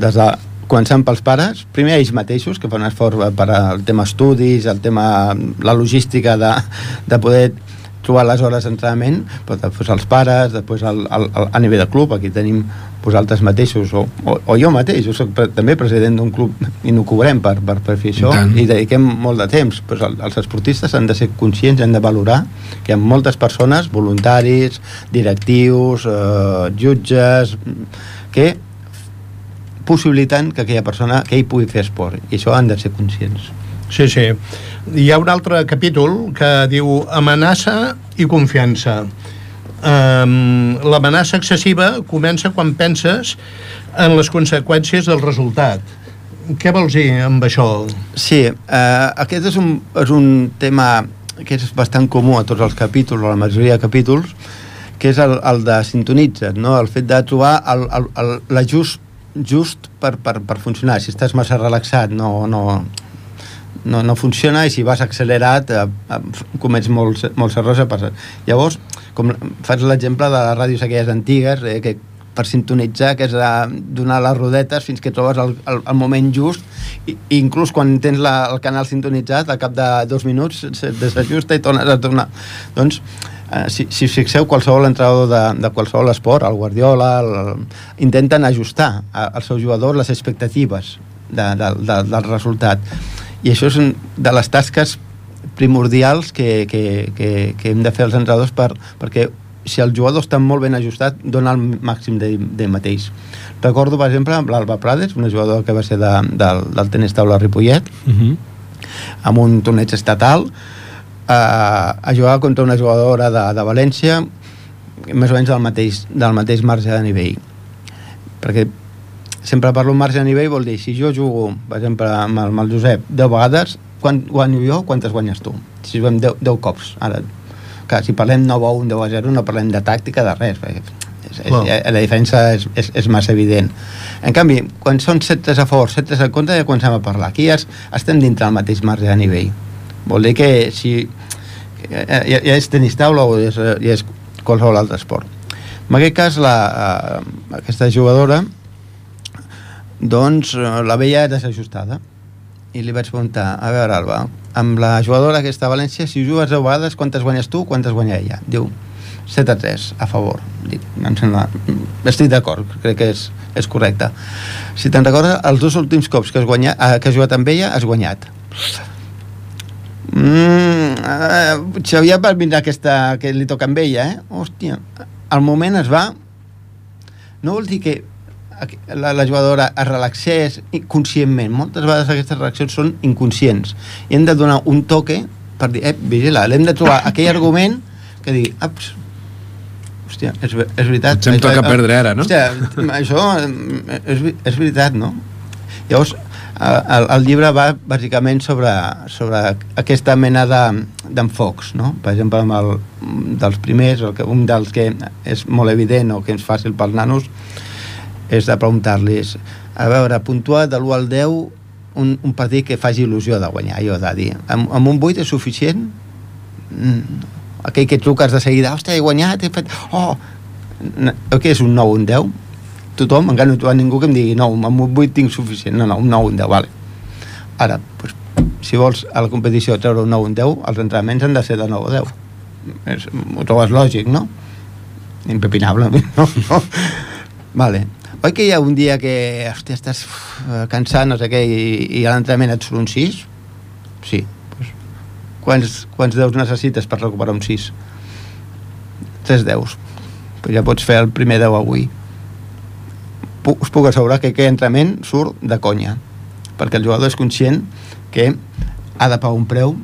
des de començant pels pares, primer ells mateixos, que fan esforç per al tema estudis, el tema, la logística de, de poder trobar les hores d'entrenament, però després els pares, després el, el, el, a nivell de club, aquí tenim vosaltres mateixos, o, o, o jo mateix, jo soc pre també president d'un club i no cobrem per, per, per fer això, I tant. i dediquem molt de temps, però el, els esportistes han de ser conscients, han de valorar que hi ha moltes persones, voluntaris, directius, eh, jutges, que possibiliten que aquella persona, que ell pugui fer esport, i això han de ser conscients. Sí, sí. Hi ha un altre capítol que diu amenaça i confiança. Um, L'amenaça excessiva comença quan penses en les conseqüències del resultat. Què vols dir amb això? Sí, eh, aquest és un, és un tema que és bastant comú a tots els capítols, o a la majoria de capítols, que és el, el de sintonitza't, no? el fet de trobar l'ajust just per, per, per funcionar. Si estàs massa relaxat no, no, no, no funciona i si vas accelerat eh, eh, comets molts, molts errors. a passar. Llavors, com fas l'exemple de les ràdios aquelles antigues, eh, que per sintonitzar, que és a donar les rodetes fins que trobes el, el, el moment just i, i inclús quan tens la, el canal sintonitzat al cap de dos minuts se't desajusta i tornes a tornar doncs eh, si, si fixeu qualsevol entrenador de, de qualsevol esport, el Guardiola el, el, intenten ajustar als seus jugadors les expectatives de, de, de, del resultat i això és de les tasques primordials que, que, que, que hem de fer els entrenadors per, perquè si el jugador està molt ben ajustat dona el màxim de, de mateix recordo per exemple l'Alba Prades una jugadora que va ser de, del, del tenis taula Ripollet Uh -huh. amb un torneig estatal eh, a jugar contra una jugadora de, de València més o menys del mateix, del mateix marge de nivell perquè sempre parlo en marge de nivell vol dir, si jo jugo per exemple amb el, amb el Josep 10 vegades quan guanyo jo, quantes guanyes tu? Si juguem 10, 10 cops, ara, clar, si parlem 9 a 1, 10 a 0, no parlem de tàctica, de res, perquè és, és, Clar. la diferència és, és, és massa evident. En canvi, quan són 7 a favor, 7 a contra, ja comencem a parlar. Aquí ja es- estem dintre del mateix marge de nivell. Vol dir que si ja, ja ja és tenis taula o ja és, ja és qualsevol altre esport. En aquest cas, la, eh, aquesta jugadora doncs eh, la veia desajustada. I li vaig preguntar, a veure Alba amb la jugadora aquesta a València si jugues 10 vegades, quantes guanyes tu, quantes guanya ella? Diu, 7 a 3 a favor. Dic, em sembla, estic d'acord crec que és, és correcte. Si te'n recordes, els dos últims cops que has, guanyat, eh, que has jugat amb ella, has guanyat. Mm, eh, Xavier va vindre aquesta que li toca amb ella, eh? Hòstia, al moment es va... No vol dir que la, la jugadora es relaxés conscientment. Moltes vegades aquestes reaccions són inconscients. I hem de donar un toque per dir, eh, vigila, l'hem de trobar [laughs] aquell argument que digui, ups, hòstia, és, és veritat. Potser em toca eh, perdre ara, no? Hòstia, això eh, és, és veritat, no? Llavors, el, el llibre va bàsicament sobre, sobre aquesta mena de- d'enfocs, no? Per exemple, amb el, dels primers, el que, un dels que és molt evident o que és fàcil pels nanos, és de preguntar-los a veure, puntuar de l'1 al 10 un, un partit que faci il·lusió de guanyar, jo de dir, amb, amb un 8 és suficient? Mm, aquell que truques de seguida, hòstia, he guanyat, he fet... Oh! N- Què és un 9, un 10? Tothom, encara no hi trobat ningú que em digui no, amb un 8 tinc suficient, no, no, un 9, un 10, vale. Ara, pues, si vols a la competició treure un 9, un 10, els entrenaments han de ser de 9 o 10. És, ho trobes lògic, no? Impepinable, no? no? Vale. Oi que hi ha un dia que hòstia, estàs cansat, no sé què, i, i a l'entrenament et surt un 6? Sí. Pues, quants, quants deus necessites per recuperar un 6? 3 deus. Pues ja pots fer el primer 10 avui. Puc, us puc assegurar que aquest entrenament surt de conya, perquè el jugador és conscient que ha de pagar un preu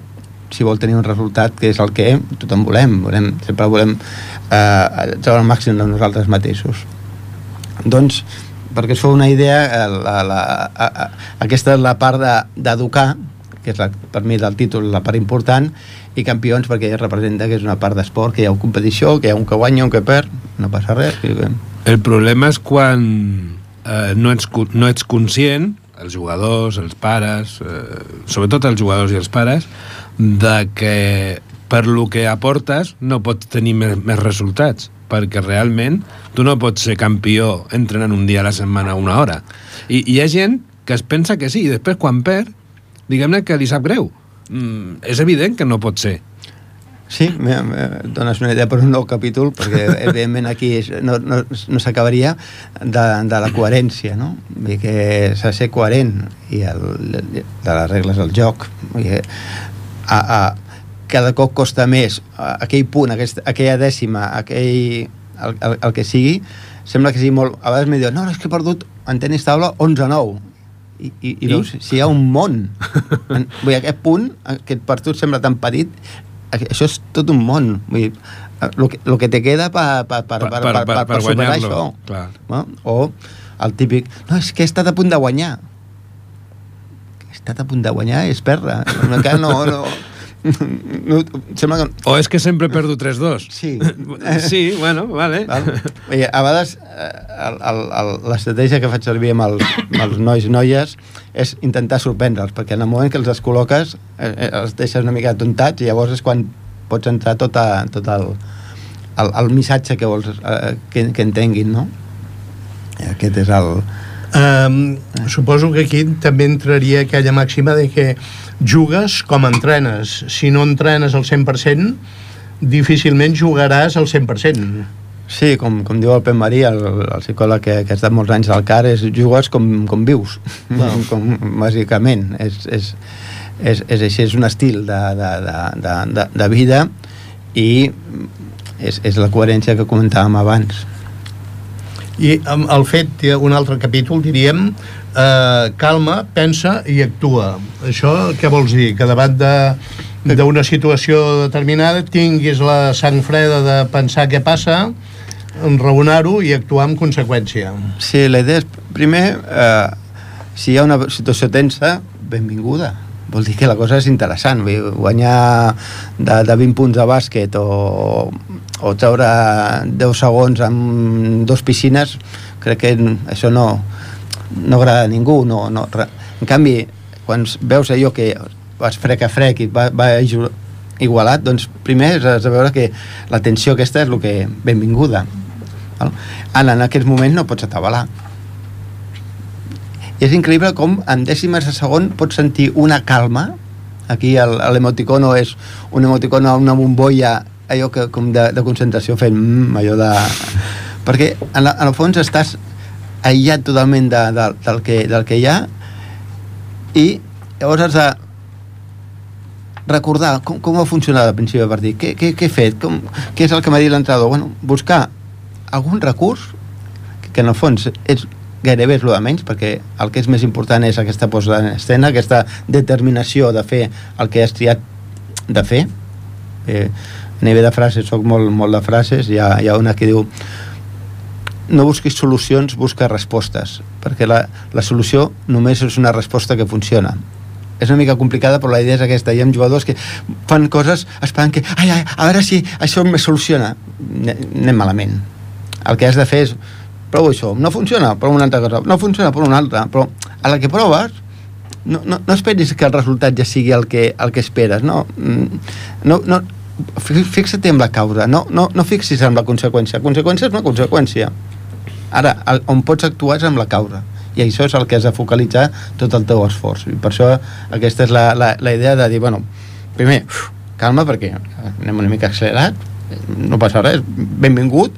si vol tenir un resultat que és el que tothom volem, volem sempre volem eh, treure el màxim de nosaltres mateixos doncs perquè es fa una idea eh, la, la, a, a, aquesta és la part de- d'educar que és la, per mi del títol la part important i campions perquè representa que és una part d'esport que hi ha una competició, que hi ha un que guanya un que perd, no passa res que- El problema és quan eh, no, ets, no ets conscient, els jugadors, els pares, eh, sobretot els jugadors i els pares, de que per lo que aportes no pots tenir més, més resultats perquè realment tu no pots ser campió entrenant un dia a la setmana una hora. I, i hi ha gent que es pensa que sí, i després quan perd, diguem-ne que li sap greu. Mm, és evident que no pot ser. Sí, me, me dones una idea per un nou capítol, perquè [laughs] evidentment aquí és, no, no, no s'acabaria de, de la coherència, no? Vull dir que s'ha de ser coherent i el, de les regles del joc. Vull dir, a, a, cada cop costa més aquell punt, aquest, aquella dècima, aquell, el, el, el que sigui, sembla que sigui molt... A vegades m'he dit, no, no, és que he perdut en tenis taula 11-9. I, i, i I? veus, si hi ha un món en, [laughs] vull dir, aquest punt que per tu et sembla tan petit això és tot un món vull dir, el que, lo que te queda per pa, pa, pa, Per- per- per- pa, per per superar això clar. no? o el típic no, és que he estat a punt de guanyar he estat a punt de guanyar és perdre encara no, no, [laughs] no, sembla que O és que sempre perdo 3-2. Sí. [laughs] Sí, bueno, vale. Val? Bé, a vegades eh, l'estratègia que faig servir amb els, amb els nois i noies és intentar sorprendre'ls, perquè en el moment que els descol·loques eh, eh, els deixes una mica tontats i llavors és quan pots entrar tot, a, tot el, el, el missatge que vols eh, que, que entenguin, no? I aquest és el... Um, suposo que aquí també entraria aquella màxima de que jugues com entrenes. Si no entrenes al 100%, difícilment jugaràs al 100%. Sí, com, com diu el Pep Marí, el, el psicòleg que, que ha estat molts anys al CAR, és jugues com, com vius, Wow. [laughs] com, bàsicament. És, és, és, és així, és un estil de, de, de, de, de, de vida i és, és la coherència que comentàvem abans. I amb el fet, un altre capítol, diríem, eh, calma, pensa i actua. Això què vols dir? Que davant de d'una situació determinada tinguis la sang freda de pensar què passa, enraonar-ho i actuar en conseqüència. Sí, la idea és, primer, eh, si hi ha una situació tensa, benvinguda. Vol dir que la cosa és interessant. Guanyar de, de 20 punts de bàsquet o, o treure 10 segons amb dos piscines, crec que això no, no agrada a ningú. No, no. En canvi, quan veus allò que vas frec a frec i va, va igualat, doncs primer has de veure que la tensió aquesta és el que benvinguda. Ara, en aquests moments no pots atabalar. I és increïble com en dècimes de segon pots sentir una calma. Aquí l'emoticono és un emoticono, una bombolla allò que, com de, de concentració fent mm, allò de... perquè en, la, en el fons estàs aïllat totalment de, de, del, que, del que hi ha i llavors has de recordar com, com ha funcionat al principi del partit, què, què, què he fet, com, què és el que m'ha dit l'entrenador, bueno, buscar algun recurs que, que en el fons és gairebé és el de menys, perquè el que és més important és aquesta posa en escena, aquesta determinació de fer el que has triat de fer. Eh, a nivell de frases, soc molt, molt de frases, hi ha, hi ha una que diu no busquis solucions, busca respostes, perquè la, la solució només és una resposta que funciona és una mica complicada, però la idea és aquesta. Hi ha jugadors que fan coses esperant que, ai, ai, a veure si això me soluciona. Anem malament. El que has de fer és, provo això, no funciona, prova una altra cosa, no funciona, per una altra, però a la que proves, no, no, no esperis que el resultat ja sigui el que, el que esperes, no. Mm, no, no fixa't en la causa, no, no, no fixis en la conseqüència. Conseqüència és una conseqüència. Ara, el, on pots actuar és amb la causa i això és el que has de focalitzar tot el teu esforç i per això aquesta és la, la, la idea de dir, bueno, primer uf, calma perquè anem una mica accelerat no passa res, benvingut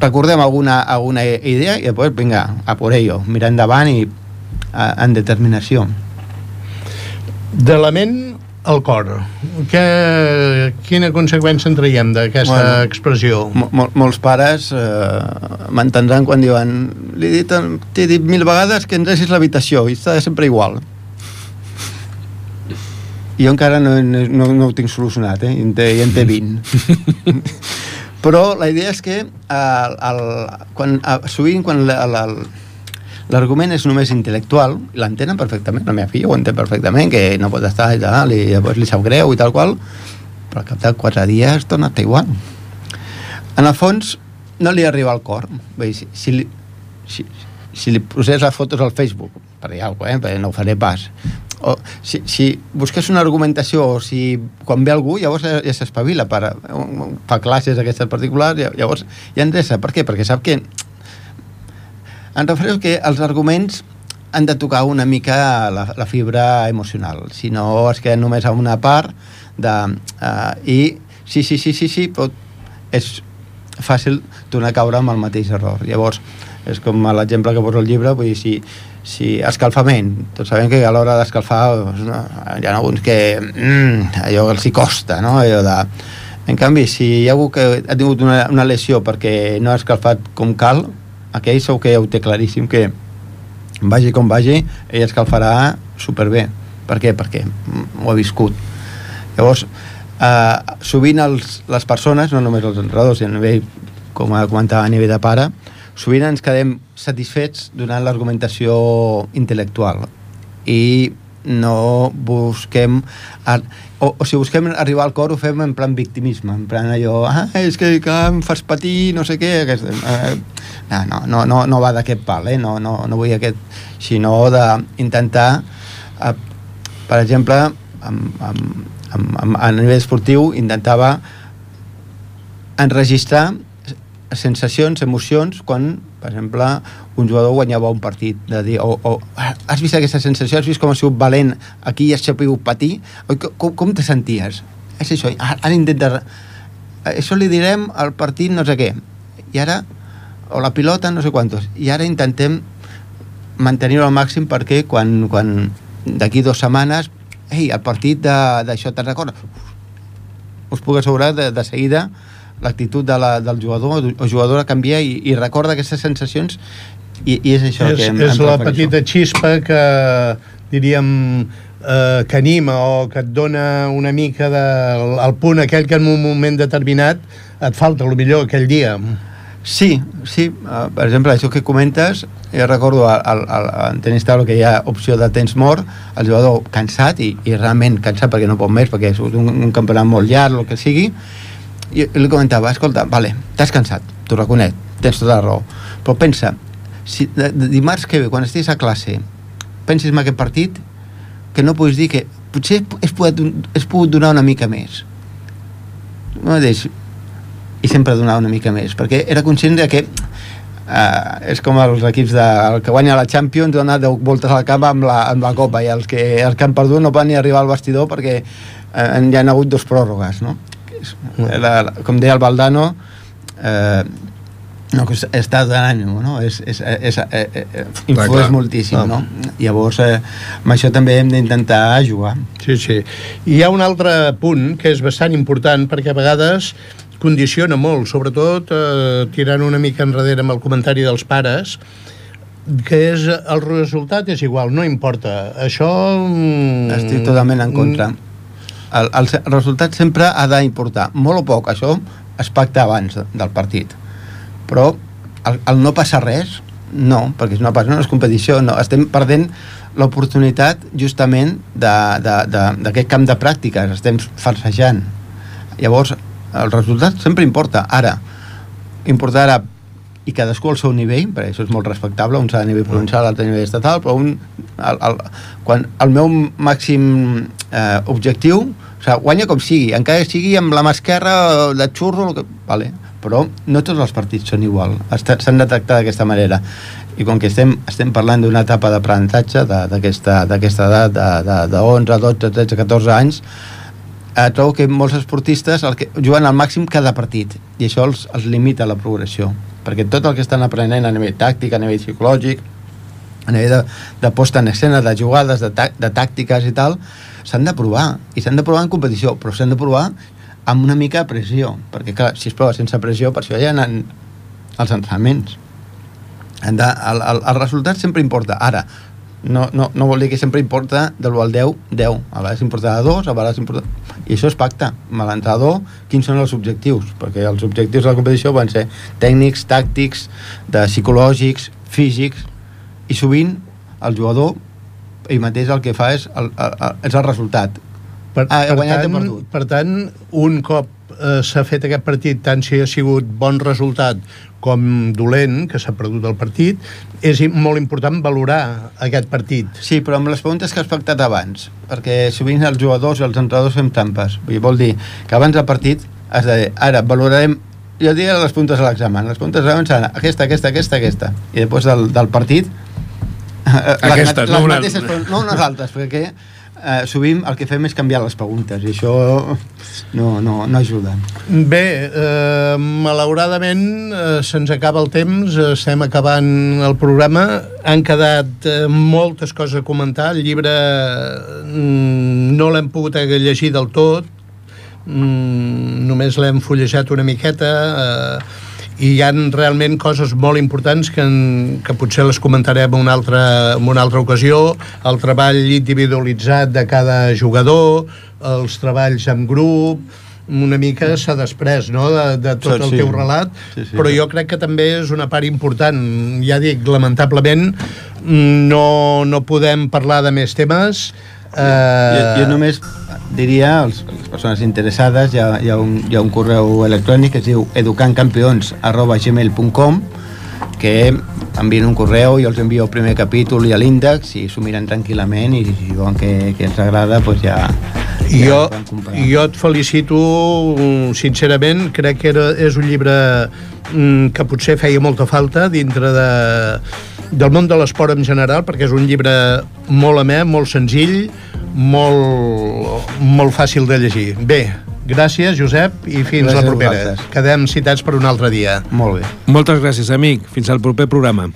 recordem alguna, alguna idea i després, vinga, a por ello mirar endavant i a, en determinació de la ment al cor. Que, quina conseqüència en traiem d'aquesta bueno, expressió? Mol, molts pares eh, m'entendran quan diuen li he dit, t'he dit mil vegades que entressis l'habitació i està sempre igual. I jo encara no, no, no ho tinc solucionat, eh? I en té, i en té 20. [laughs] Però la idea és que el, el, quan, sovint quan l'argument és només intel·lectual, l'entenen perfectament, la meva filla ho entén perfectament, que no pot estar i tal, i llavors li sap greu i tal qual, però al cap de quatre dies torna a igual. En el fons, no li arriba al cor. Dir, si, si, si, si li posés les fotos al Facebook, per dir alguna cosa, eh? no ho faré pas, o si, si busques una argumentació o si quan ve algú llavors ja s'espavila per, fa classes aquestes particulars llavors ja endreça, per què? perquè sap que em refereixo que els arguments han de tocar una mica la, la fibra emocional, si no es queden només a una part de, uh, i sí, sí, sí, sí, sí, però és fàcil tornar a caure amb el mateix error. Llavors, és com l'exemple que poso al llibre, vull dir, si, si escalfament, tots sabem que a l'hora d'escalfar doncs, no, hi ha alguns que mm, allò els hi costa, no? Allò de... En canvi, si hi ha algú que ha tingut una, una lesió perquè no ha escalfat com cal, aquell segur que ja ho té claríssim que vagi com vagi, ell escalfarà superbé. Per què? Perquè ho ha viscut. Llavors, eh, sovint els, les persones, no només els entrenadors, a nivell, com comentava a nivell de pare, sovint ens quedem satisfets donant l'argumentació intel·lectual i no busquem o, o si busquem arribar al cor ho fem en plan victimisme en plan allò, ah, és que, que em fas patir no sé què aquest, eh, no, no, no, no, no va d'aquest pal eh? no, no, no vull aquest sinó d'intentar eh, per exemple amb, amb, amb, amb, a nivell esportiu intentava enregistrar sensacions, emocions quan, per exemple, un jugador guanyava un partit de dir, o, o has vist aquesta sensació, has vist com ha sigut valent aquí i has sabut patir com, com te senties? És això, ara intenta això li direm al partit no sé què i ara, o la pilota no sé quantos i ara intentem mantenir-ho al màxim perquè quan, quan d'aquí dues setmanes ei, el partit d'això te'n recordes? us puc assegurar de, de seguida l'actitud de la, del jugador o jugadora canvia i, i recorda aquestes sensacions i, i és això és, que em, és em la petita xispa que diríem eh, que anima o que et dona una mica de, el punt aquell que en un moment determinat et falta, el millor aquell dia Sí, sí. Uh, per exemple, això que comentes, jo recordo al, al, al, en tenis taula que hi ha opció de temps mort, el jugador cansat i, i realment cansat perquè no pot més, perquè és un, un campionat molt llarg, el que sigui, i li comentava, escolta, vale, t'has cansat, t'ho reconec, tens tota la raó, però pensa, si de, de dimarts que ve, quan estiguis a classe, pensis en aquest partit, que no puguis dir que potser és pogut, és pogut donar una mica més. El mateix, i sempre donar una mica més, perquè era conscient de que uh, és com els equips de, el que guanya la Champions dona 10 voltes al camp amb la, amb la Copa i els que, els que han perdut no van ni arribar al vestidor perquè uh, hi han hagut dos pròrrogues no? La, la, com deia el Valdano eh, no, que està de l'ànim, no? És, és, és, és, és, influeix clar. moltíssim, no? Llavors, eh, amb això també hem d'intentar jugar. Sí, sí. I hi ha un altre punt que és bastant important, perquè a vegades condiciona molt, sobretot eh, tirant una mica enrere amb el comentari dels pares, que és el resultat és igual, no importa. Això... Mm, Estic totalment en contra. El, el, el resultat sempre ha d'importar, molt o poc, això es pacta abans del partit. Però el, el no passar res, no, perquè és una, no és competició, no, estem perdent l'oportunitat justament d'aquest camp de pràctiques, estem falsejant. Llavors, el resultat sempre importa. Ara, importa ara i cadascú al seu nivell, perquè això és molt respectable, un s'ha a nivell provincial, l'altre a nivell estatal, però un, el, el, quan el meu màxim eh, objectiu, o sigui, guanya com sigui, encara sigui amb la mà esquerra de xurro, que, vale, però no tots els partits són igual, s'han de tractar d'aquesta manera. I com que estem, estem parlant d'una etapa d'aprenentatge d'aquesta edat de, de, de 11, 12, 13, 14 anys eh, trobo que molts esportistes el que, juguen al màxim cada partit. I això els, els limita la progressió. Perquè tot el que estan aprenent a nivell tàctic, a nivell psicològic a nivell de, de posta en escena, de jugades, de, de tàctiques i tal, s'han de provar i s'han de provar en competició, però s'han de provar amb una mica de pressió, perquè clar, si es prova sense pressió, per això hi ha els entrenaments. De, el, el, el resultat sempre importa. Ara, no, no, no vol dir que sempre importa de l'1 al 10, 10. A vegades importa de 2, a vegades importa... I això és pacte. Amb l'entrenador, quins són els objectius? Perquè els objectius de la competició van ser tècnics, tàctics, de psicològics, físics, i sovint el jugador ell mateix el que fa és el, el, el, és el resultat. Per, ah, per, tant, per tant, un cop eh, s'ha fet aquest partit, tant si ha sigut bon resultat com dolent, que s'ha perdut el partit, és molt important valorar aquest partit. Sí, però amb les preguntes que has pactat abans, perquè sovint els jugadors i els entrenadors fem trampes. Vol dir que abans del partit has de dir, ara valorarem jo diria les puntes a l'examen. Les puntes a l'examen seran aquesta, aquesta, aquesta, aquesta. I després del, del partit... Aquestes, les, no, les mateixes, una... no unes altres, perquè eh, sovint el que fem és canviar les preguntes i això no, no, no ajuda. Bé, eh, malauradament eh, se'ns acaba el temps, estem acabant el programa, han quedat eh, moltes coses a comentar, el llibre mm, no l'hem pogut llegir del tot, mm, només l'hem fullejat una miqueta, eh, i hi han realment coses molt importants que, en, que potser les comentarem en una, altra, en una altra ocasió, el treball individualitzat de cada jugador, els treballs en grup, una mica s'ha després no? de, de tot sí, el teu relat, sí, sí, però jo crec que també és una part important. Ja dic, lamentablement no, no podem parlar de més temes. Eh... Jo, jo només diria als, a les persones interessades hi ha, hi, ha un, hi ha un correu electrònic que es diu educantcampions arroba gmail.com que envien un correu, jo els envio el primer capítol i l'índex i s'ho miren tranquil·lament i si diuen que, que els agrada doncs ja, ja jo, jo et felicito sincerament, crec que era, és un llibre mm, que potser feia molta falta dintre de, del món de l'esport en general perquè és un llibre molt amè, molt senzill molt, molt fàcil de llegir. Bé, gràcies, Josep, i fins gràcies la propera. Quedem citats per un altre dia. Molt bé. Moltes gràcies, amic. Fins al proper programa.